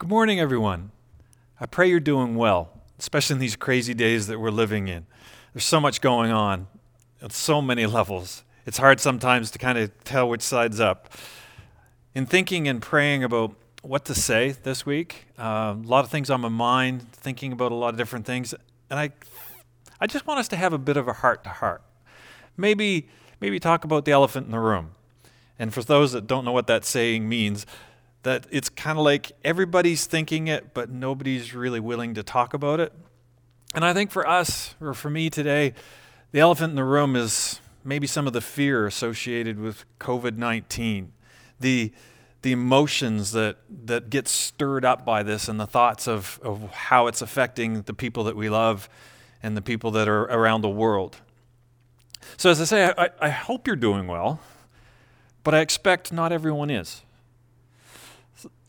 Good morning, everyone. I pray you're doing well, especially in these crazy days that we're living in. There's so much going on at so many levels. It's hard sometimes to kind of tell which side's up. In thinking and praying about what to say this week, uh, a lot of things on my mind, thinking about a lot of different things, and I, I just want us to have a bit of a heart to heart. Maybe, maybe talk about the elephant in the room. And for those that don't know what that saying means, that it's kind of like everybody's thinking it, but nobody's really willing to talk about it. And I think for us, or for me today, the elephant in the room is maybe some of the fear associated with COVID 19, the, the emotions that, that get stirred up by this, and the thoughts of, of how it's affecting the people that we love and the people that are around the world. So, as I say, I, I hope you're doing well, but I expect not everyone is.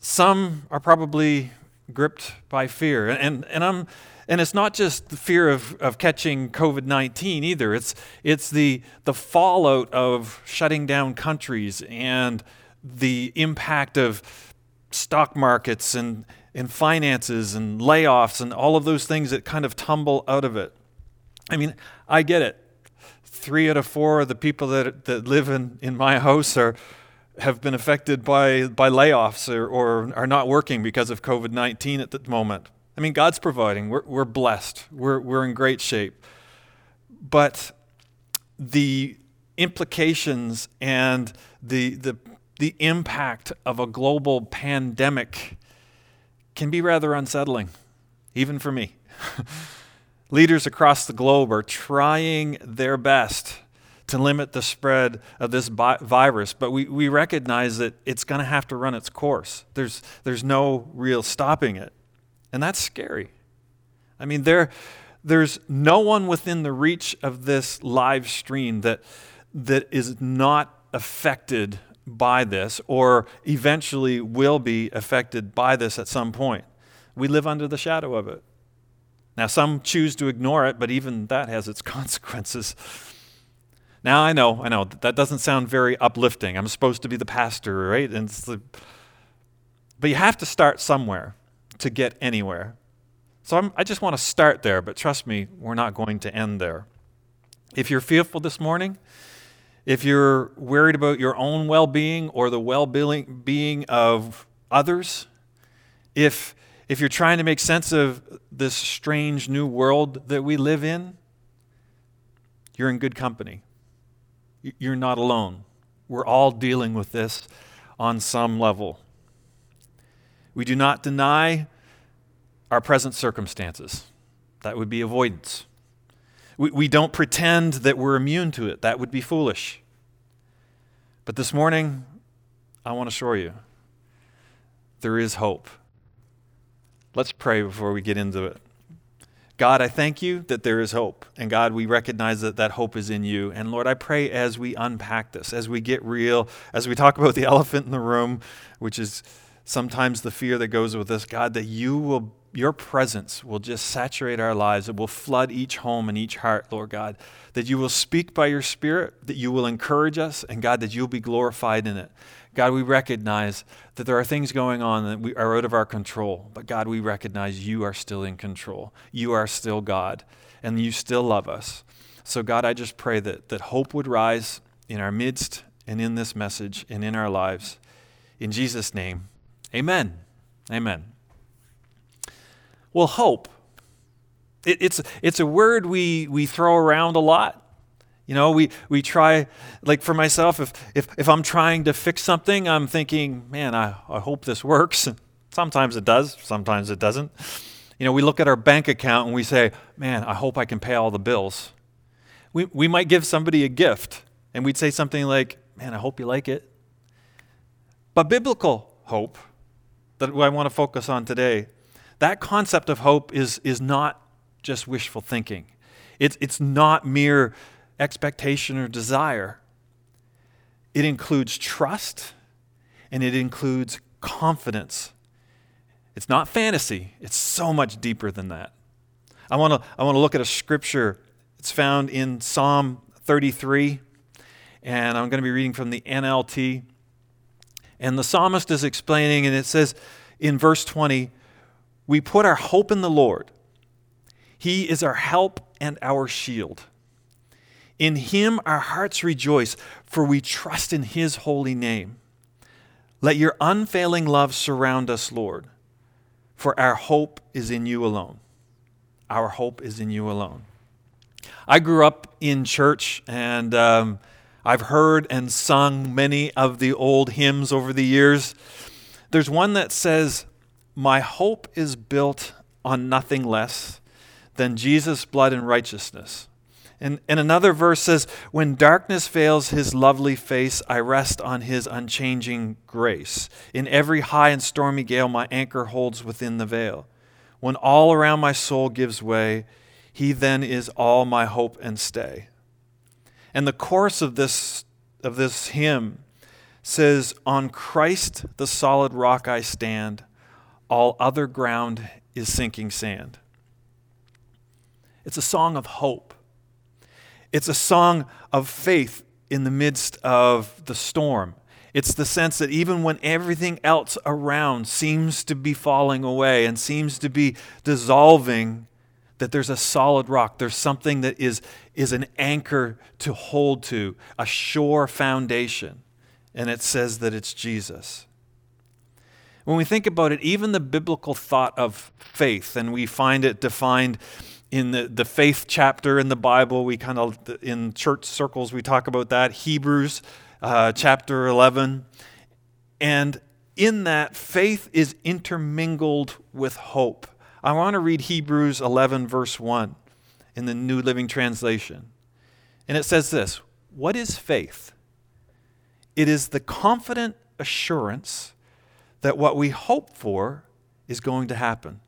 Some are probably gripped by fear. And, and, I'm, and it's not just the fear of, of catching COVID 19 either, it's, it's the, the fallout of shutting down countries and the impact of stock markets and, and finances and layoffs and all of those things that kind of tumble out of it. I mean, I get it. Three out of four of the people that, that live in, in my house are, have been affected by, by layoffs or, or are not working because of COVID 19 at the moment. I mean, God's providing. We're, we're blessed. We're, we're in great shape. But the implications and the, the, the impact of a global pandemic can be rather unsettling, even for me. Leaders across the globe are trying their best to limit the spread of this bi- virus, but we, we recognize that it's going to have to run its course. There's, there's no real stopping it. And that's scary. I mean, there, there's no one within the reach of this live stream that, that is not affected by this or eventually will be affected by this at some point. We live under the shadow of it. Now, some choose to ignore it, but even that has its consequences. Now I know, I know that doesn't sound very uplifting. I'm supposed to be the pastor, right? And the, but you have to start somewhere to get anywhere. So I'm, I just want to start there, but trust me, we're not going to end there. If you're fearful this morning, if you're worried about your own well being or the well being of others, if, if you're trying to make sense of this strange new world that we live in, you're in good company. You're not alone. We're all dealing with this on some level. We do not deny our present circumstances. That would be avoidance. We, we don't pretend that we're immune to it. That would be foolish. But this morning, I want to assure you there is hope. Let's pray before we get into it. God, I thank you that there is hope. And God, we recognize that that hope is in you. And Lord, I pray as we unpack this, as we get real, as we talk about the elephant in the room, which is sometimes the fear that goes with this, God, that you will your presence will just saturate our lives. It will flood each home and each heart, Lord God. That you will speak by your Spirit, that you will encourage us, and God, that you'll be glorified in it. God, we recognize that there are things going on that we are out of our control, but God, we recognize you are still in control. You are still God, and you still love us. So, God, I just pray that, that hope would rise in our midst and in this message and in our lives. In Jesus' name, amen. Amen. Well, hope. It, it's, it's a word we, we throw around a lot. You know, we, we try, like for myself, if, if, if I'm trying to fix something, I'm thinking, man, I, I hope this works. Sometimes it does, sometimes it doesn't. You know, we look at our bank account and we say, man, I hope I can pay all the bills. We, we might give somebody a gift and we'd say something like, man, I hope you like it. But biblical hope, that I want to focus on today, that concept of hope is, is not just wishful thinking. It's, it's not mere expectation or desire. It includes trust and it includes confidence. It's not fantasy, it's so much deeper than that. I want to I want to look at a scripture. It's found in Psalm 33 and I'm going to be reading from the NLT. And the psalmist is explaining and it says in verse 20, we put our hope in the Lord. He is our help and our shield. In him our hearts rejoice, for we trust in his holy name. Let your unfailing love surround us, Lord, for our hope is in you alone. Our hope is in you alone. I grew up in church, and um, I've heard and sung many of the old hymns over the years. There's one that says, My hope is built on nothing less than Jesus' blood and righteousness. And, and another verse says, When darkness veils his lovely face, I rest on his unchanging grace. In every high and stormy gale, my anchor holds within the veil. When all around my soul gives way, he then is all my hope and stay. And the chorus of this, of this hymn says, On Christ the solid rock I stand, all other ground is sinking sand. It's a song of hope. It's a song of faith in the midst of the storm. It's the sense that even when everything else around seems to be falling away and seems to be dissolving, that there's a solid rock. There's something that is, is an anchor to hold to, a sure foundation. And it says that it's Jesus. When we think about it, even the biblical thought of faith, and we find it defined in the, the faith chapter in the Bible, we kind of, in church circles, we talk about that. Hebrews uh, chapter 11. And in that, faith is intermingled with hope. I want to read Hebrews 11, verse 1 in the New Living Translation. And it says this What is faith? It is the confident assurance that what we hope for is going to happen.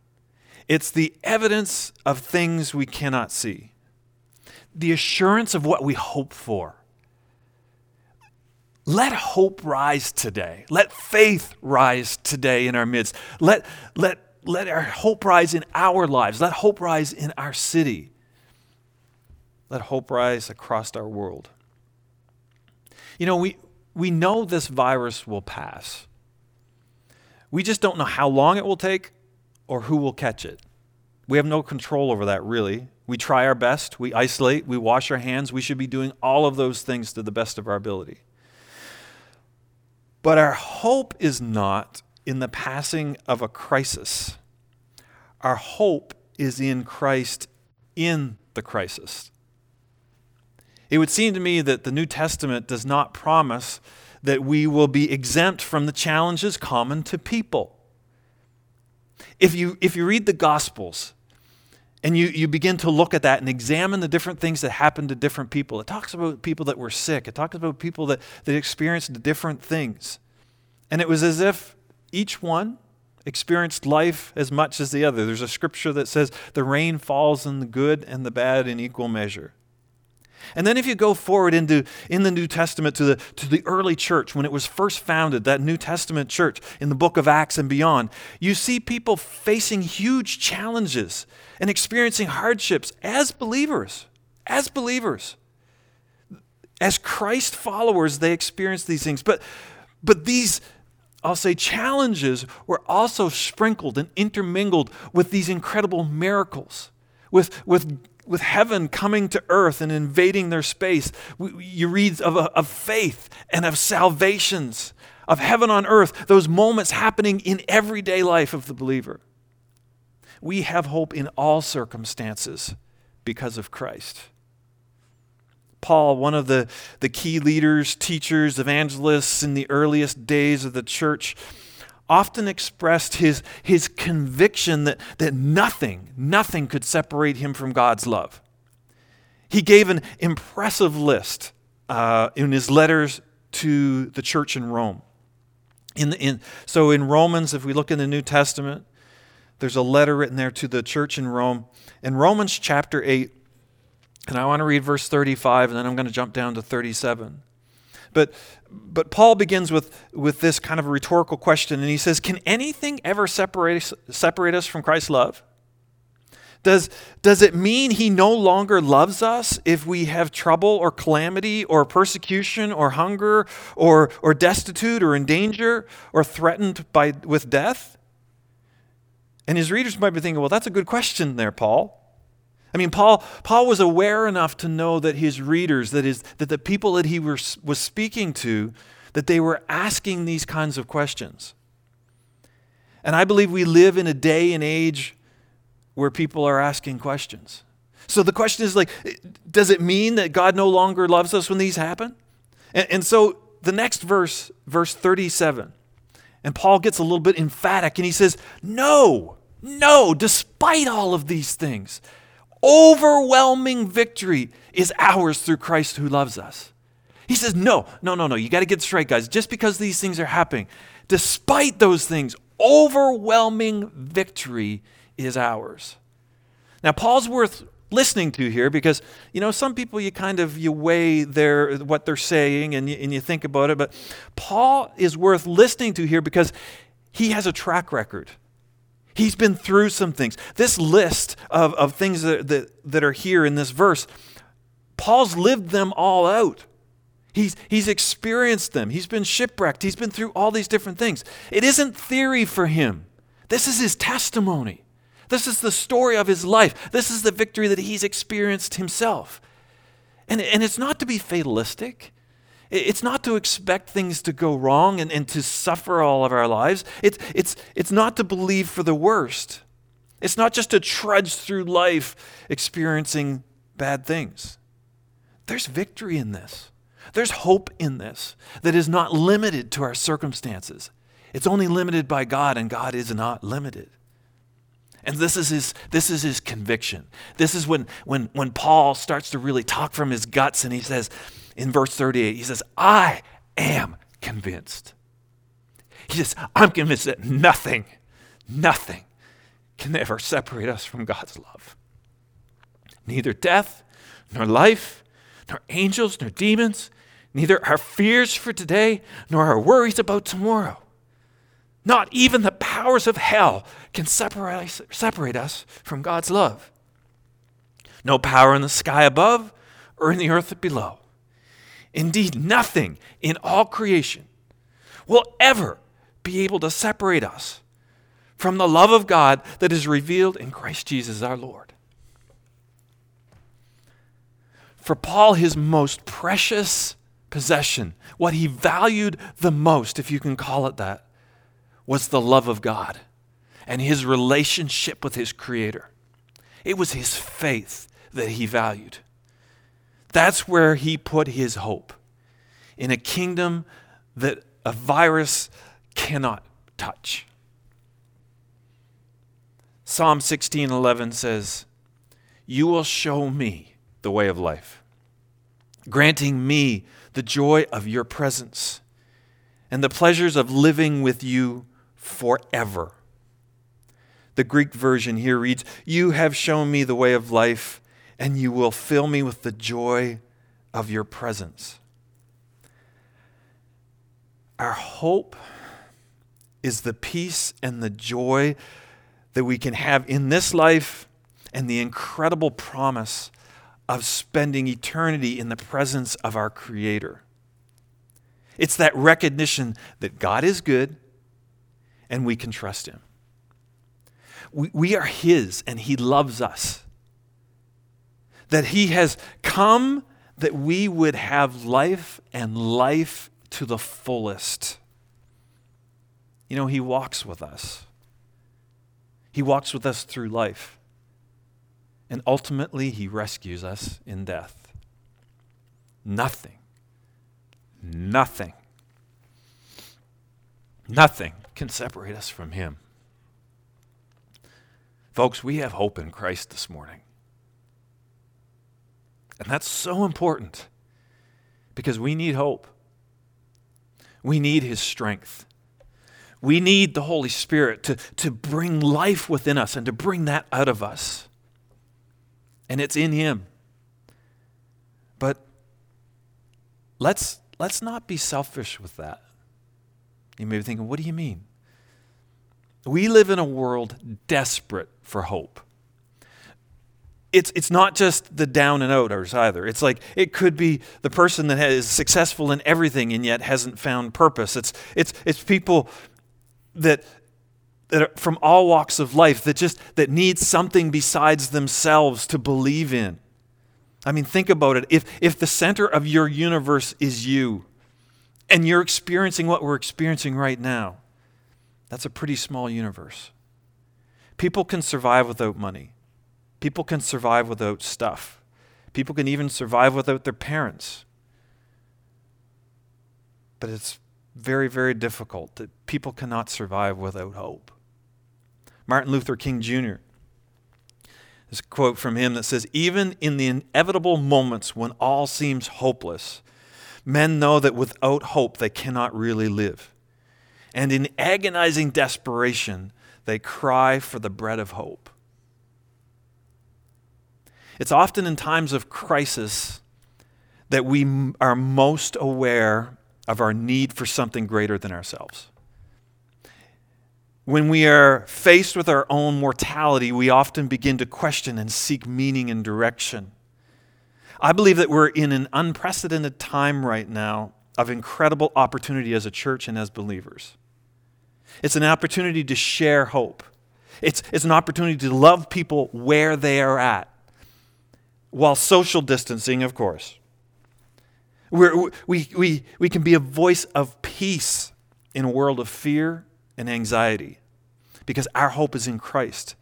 It's the evidence of things we cannot see, the assurance of what we hope for. Let hope rise today. Let faith rise today in our midst. Let, let, let our hope rise in our lives. Let hope rise in our city. Let hope rise across our world. You know, we, we know this virus will pass. We just don't know how long it will take or who will catch it. We have no control over that, really. We try our best, we isolate, we wash our hands. We should be doing all of those things to the best of our ability. But our hope is not in the passing of a crisis. Our hope is in Christ in the crisis. It would seem to me that the New Testament does not promise that we will be exempt from the challenges common to people. If you, if you read the Gospels and you, you begin to look at that and examine the different things that happen to different people, it talks about people that were sick, it talks about people that, that experienced different things. And it was as if each one experienced life as much as the other. There's a scripture that says the rain falls on the good and the bad in equal measure. And then if you go forward into in the New Testament to the to the early church when it was first founded, that New Testament church in the book of Acts and beyond, you see people facing huge challenges and experiencing hardships as believers. As believers. As Christ followers, they experience these things. But but these I'll say challenges were also sprinkled and intermingled with these incredible miracles, with, with with heaven coming to earth and invading their space. You read of, of faith and of salvations, of heaven on earth, those moments happening in everyday life of the believer. We have hope in all circumstances because of Christ. Paul, one of the, the key leaders, teachers, evangelists in the earliest days of the church, often expressed his, his conviction that, that nothing, nothing could separate him from God's love. He gave an impressive list uh, in his letters to the church in Rome. In in, so in Romans, if we look in the New Testament, there's a letter written there to the church in Rome. In Romans chapter 8, and I want to read verse 35, and then I'm going to jump down to 37. But, but Paul begins with, with this kind of a rhetorical question, and he says, Can anything ever separate, separate us from Christ's love? Does, does it mean he no longer loves us if we have trouble or calamity or persecution or hunger or, or destitute or in danger or threatened by, with death? And his readers might be thinking, well, that's a good question there, Paul. I mean, Paul, Paul was aware enough to know that his readers, that, is, that the people that he was, was speaking to, that they were asking these kinds of questions. And I believe we live in a day and age where people are asking questions. So the question is like, does it mean that God no longer loves us when these happen? And, and so the next verse, verse 37, and Paul gets a little bit emphatic and he says, No, no, despite all of these things, overwhelming victory is ours through Christ who loves us. He says, No, no, no, no, you got to get straight, guys. Just because these things are happening, despite those things, overwhelming victory is ours. Now, Paul's worth listening to here because you know some people you kind of you weigh their what they're saying and you, and you think about it but paul is worth listening to here because he has a track record he's been through some things this list of, of things that, that, that are here in this verse paul's lived them all out He's, he's experienced them. He's been shipwrecked. He's been through all these different things. It isn't theory for him. This is his testimony. This is the story of his life. This is the victory that he's experienced himself. And, and it's not to be fatalistic. It's not to expect things to go wrong and, and to suffer all of our lives. It's, it's, it's not to believe for the worst. It's not just to trudge through life experiencing bad things. There's victory in this. There's hope in this that is not limited to our circumstances. It's only limited by God, and God is not limited. And this is his, this is his conviction. This is when, when, when Paul starts to really talk from his guts and he says, in verse 38, he says, I am convinced. He says, I'm convinced that nothing, nothing can ever separate us from God's love. Neither death, nor life, nor angels, nor demons, neither our fears for today, nor our worries about tomorrow. Not even the powers of hell can separate separate us from God's love. No power in the sky above or in the earth below. Indeed, nothing in all creation will ever be able to separate us from the love of God that is revealed in Christ Jesus our Lord. For Paul, his most precious possession, what he valued the most, if you can call it that, was the love of God and his relationship with his Creator. It was his faith that he valued. That's where he put his hope in a kingdom that a virus cannot touch. Psalm 16:11 says, "You will show me the way of life, granting me the joy of your presence and the pleasures of living with you forever. The Greek version here reads, You have shown me the way of life, and you will fill me with the joy of your presence. Our hope is the peace and the joy that we can have in this life and the incredible promise of spending eternity in the presence of our Creator. It's that recognition that God is good and we can trust Him. We, we are His and He loves us. That He has come that we would have life and life to the fullest. You know, He walks with us, He walks with us through life. And ultimately, He rescues us in death. Nothing, nothing, nothing can separate us from Him. Folks, we have hope in Christ this morning. And that's so important because we need hope. We need His strength. We need the Holy Spirit to, to bring life within us and to bring that out of us. And it's in Him. But let's, let's not be selfish with that. You may be thinking, what do you mean? We live in a world desperate for hope. It's, it's not just the down and outers either. It's like it could be the person that is successful in everything and yet hasn't found purpose. It's, it's, it's people that that are from all walks of life that just that need something besides themselves to believe in. I mean, think about it. If, if the center of your universe is you, and you're experiencing what we're experiencing right now, that's a pretty small universe. People can survive without money. People can survive without stuff. People can even survive without their parents. But it's very, very difficult that people cannot survive without hope. Martin Luther King Jr. A quote from him that says, Even in the inevitable moments when all seems hopeless, men know that without hope they cannot really live. And in agonizing desperation, they cry for the bread of hope. It's often in times of crisis that we are most aware of our need for something greater than ourselves. When we are faced with our own mortality, we often begin to question and seek meaning and direction. I believe that we're in an unprecedented time right now of incredible opportunity as a church and as believers. It's an opportunity to share hope. It's, it's an opportunity to love people where they are at, while social distancing, of course. We're, we, we, we can be a voice of peace in a world of fear and anxiety because our hope is in Christ.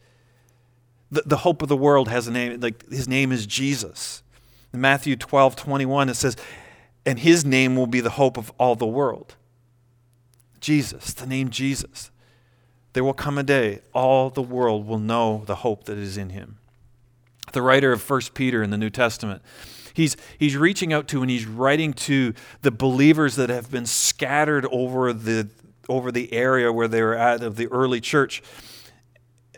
The, the hope of the world has a name, like his name is Jesus. In Matthew 12, 21, it says, and his name will be the hope of all the world. Jesus, the name Jesus. There will come a day all the world will know the hope that is in him. The writer of 1 Peter in the New Testament, he's, he's reaching out to and he's writing to the believers that have been scattered over the, over the area where they were at of the early church.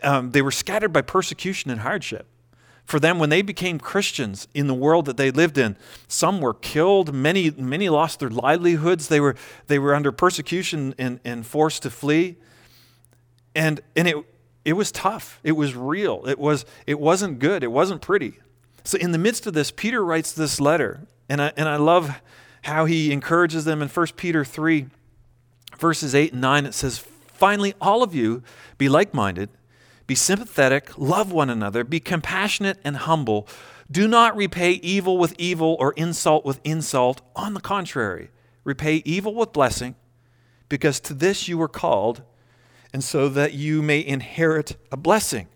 Um, they were scattered by persecution and hardship. For them, when they became Christians in the world that they lived in, some were killed, many, many lost their livelihoods, they were, they were under persecution and, and forced to flee. And, and it, it was tough. It was real. It, was, it wasn't good. It wasn't pretty. So, in the midst of this, Peter writes this letter, and I, and I love how he encourages them in 1 Peter 3, verses 8 and 9. It says, Finally, all of you be like minded be sympathetic, love one another, be compassionate and humble. Do not repay evil with evil or insult with insult. On the contrary, repay evil with blessing, because to this you were called, and so that you may inherit a blessing.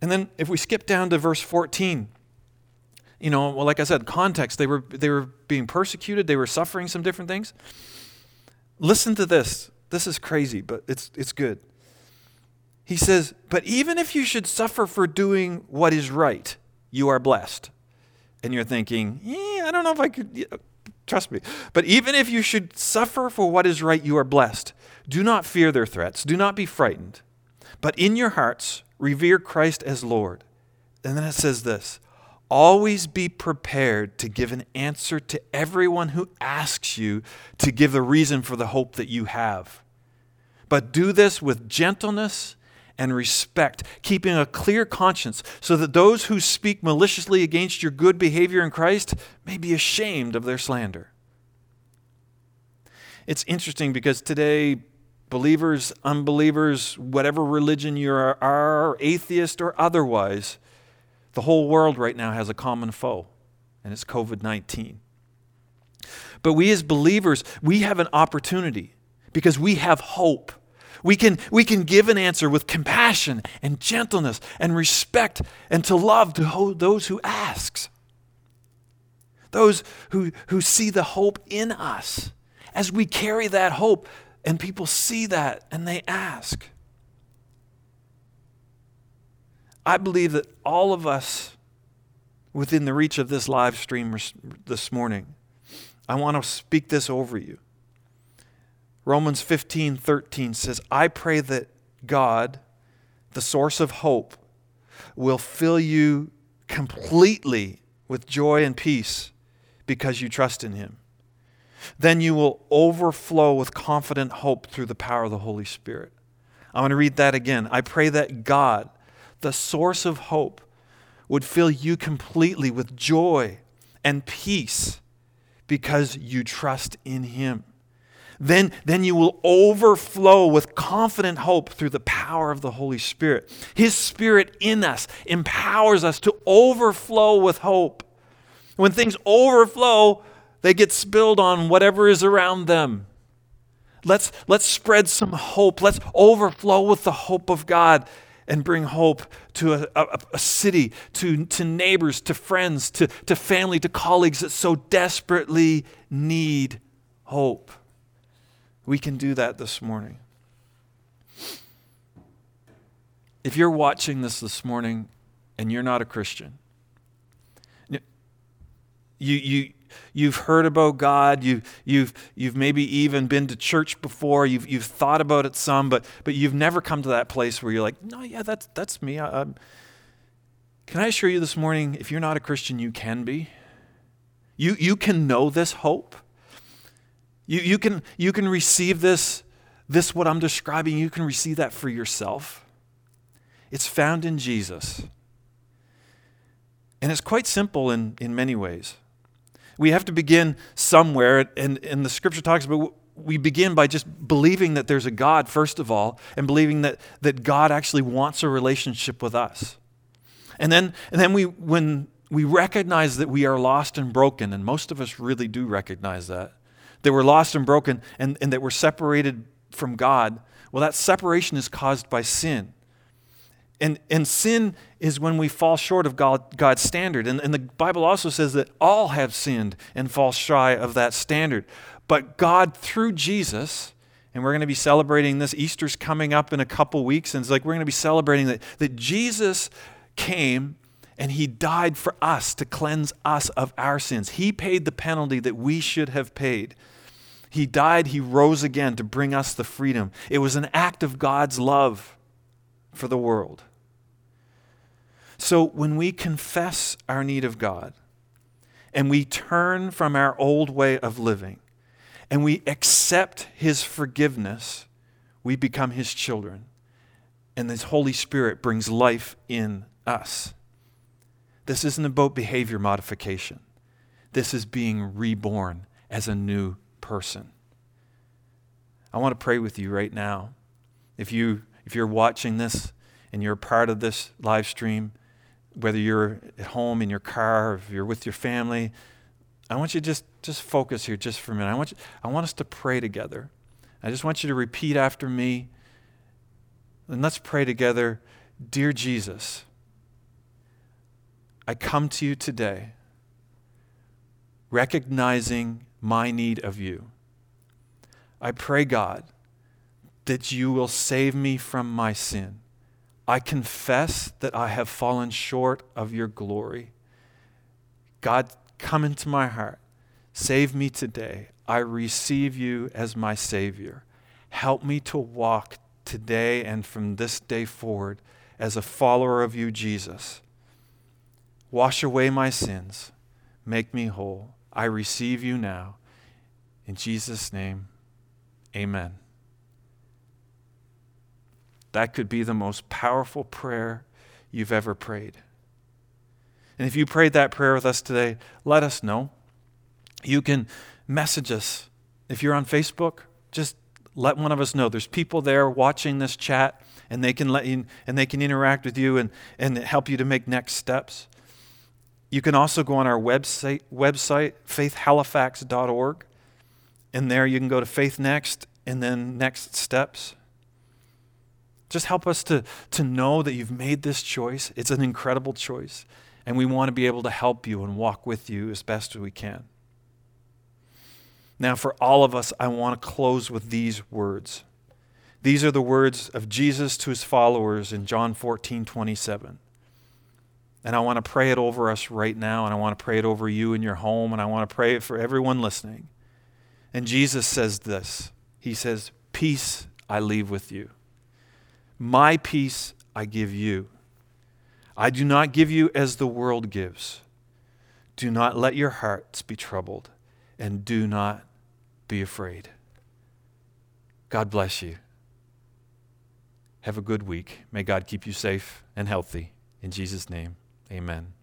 And then if we skip down to verse 14, you know, well, like I said, context, they were, they were being persecuted, they were suffering some different things. Listen to this. This is crazy, but it's, it's good he says, But even if you should suffer for doing what is right, you are blessed. And you're thinking, Yeah, I don't know if I could. Trust me. But even if you should suffer for what is right, you are blessed. Do not fear their threats. Do not be frightened. But in your hearts, revere Christ as Lord. And then it says this Always be prepared to give an answer to everyone who asks you to give the reason for the hope that you have. But do this with gentleness and respect, keeping a clear conscience, so that those who speak maliciously against your good behavior in Christ may be ashamed of their slander. It's interesting because today, believers, unbelievers, whatever religion you are, atheist or otherwise, the whole world right now has a common foe, and it's COVID 19. But we as believers, we have an opportunity because we have hope we can, we can give an answer with compassion and gentleness and respect and to love to those who asks. Those who, who see the hope in us. As we carry that hope and people see that and they ask. I believe that all of us within the reach of this live stream this morning, I want to speak this over you. Romans 15 13 says, I pray that God, the source of hope, will fill you completely with joy and peace because you trust in Him. Then you will overflow with confident hope through the power of the Holy Spirit. I'm going to read that again. I pray that God, the source of hope, would fill you completely with joy and peace because you trust in Him. Then, then you will overflow with confident hope through the power of the Holy Spirit. His Spirit in us empowers us to overflow with hope. When things overflow, they get spilled on whatever is around them. Let's, let's spread some hope. Let's overflow with the hope of God and bring hope to a, a, a, city, to, to neighbors, to friends, to, to family, to colleagues that so desperately need hope. We can do that this morning. If you're watching this this morning and you're not a Christian, you, you, you've heard about God, you, you've, you've maybe even been to church before, you've, you've thought about it some, but, but you've never come to that place where you're like, no, yeah, that's, that's me. I, can I assure you this morning, if you're not a Christian, you can be? You, you can know this hope. You, you, can, you can receive this, this, what I'm describing, you can receive that for yourself. It's found in Jesus. And it's quite simple in, in many ways. We have to begin somewhere, and, and the scripture talks about we begin by just believing that there's a God, first of all, and believing that, that God actually wants a relationship with us. And then, and then we, when we recognize that we are lost and broken, and most of us really do recognize that, that we're lost and broken and, and that we're separated from God, well, that separation is caused by sin. And, and sin is when we fall short of God, God's standard. And, and the Bible also says that all have sinned and fall shy of that standard. But God, through Jesus, and we're going to be celebrating this, Easter's coming up in a couple weeks, and it's like we're going to be celebrating that, that Jesus came and he died for us to cleanse us of our sins. He paid the penalty that we should have paid. He died, he rose again to bring us the freedom. It was an act of God's love for the world. So when we confess our need of God and we turn from our old way of living and we accept his forgiveness, we become his children. And his Holy Spirit brings life in us. This isn't about behavior modification. This is being reborn as a new person. I want to pray with you right now. If you if you're watching this and you're part of this live stream, whether you're at home in your car if you're with your family, I want you to just, just focus here just for a minute. I want, you, I want us to pray together. I just want you to repeat after me. And let's pray together. Dear Jesus, I come to you today recognizing my need of you. I pray, God, that you will save me from my sin. I confess that I have fallen short of your glory. God, come into my heart. Save me today. I receive you as my Savior. Help me to walk today and from this day forward as a follower of you, Jesus. Wash away my sins. Make me whole. I receive you now. In Jesus' name, amen. That could be the most powerful prayer you've ever prayed. And if you prayed that prayer with us today, let us know. You can message us. If you're on Facebook, just let one of us know. There's people there watching this chat, and they can let you and they can interact with you and, and help you to make next steps. You can also go on our website, website faithhalifax.org, and there you can go to Faith Next and then Next Steps. Just help us to, to know that you've made this choice. It's an incredible choice. And we want to be able to help you and walk with you as best as we can. Now, for all of us, I want to close with these words. These are the words of Jesus to his followers in John 14 27. And I want to pray it over us right now, and I want to pray it over you in your home, and I want to pray it for everyone listening. And Jesus says this He says, Peace I leave with you. My peace I give you. I do not give you as the world gives. Do not let your hearts be troubled, and do not be afraid. God bless you. Have a good week. May God keep you safe and healthy. In Jesus' name, amen.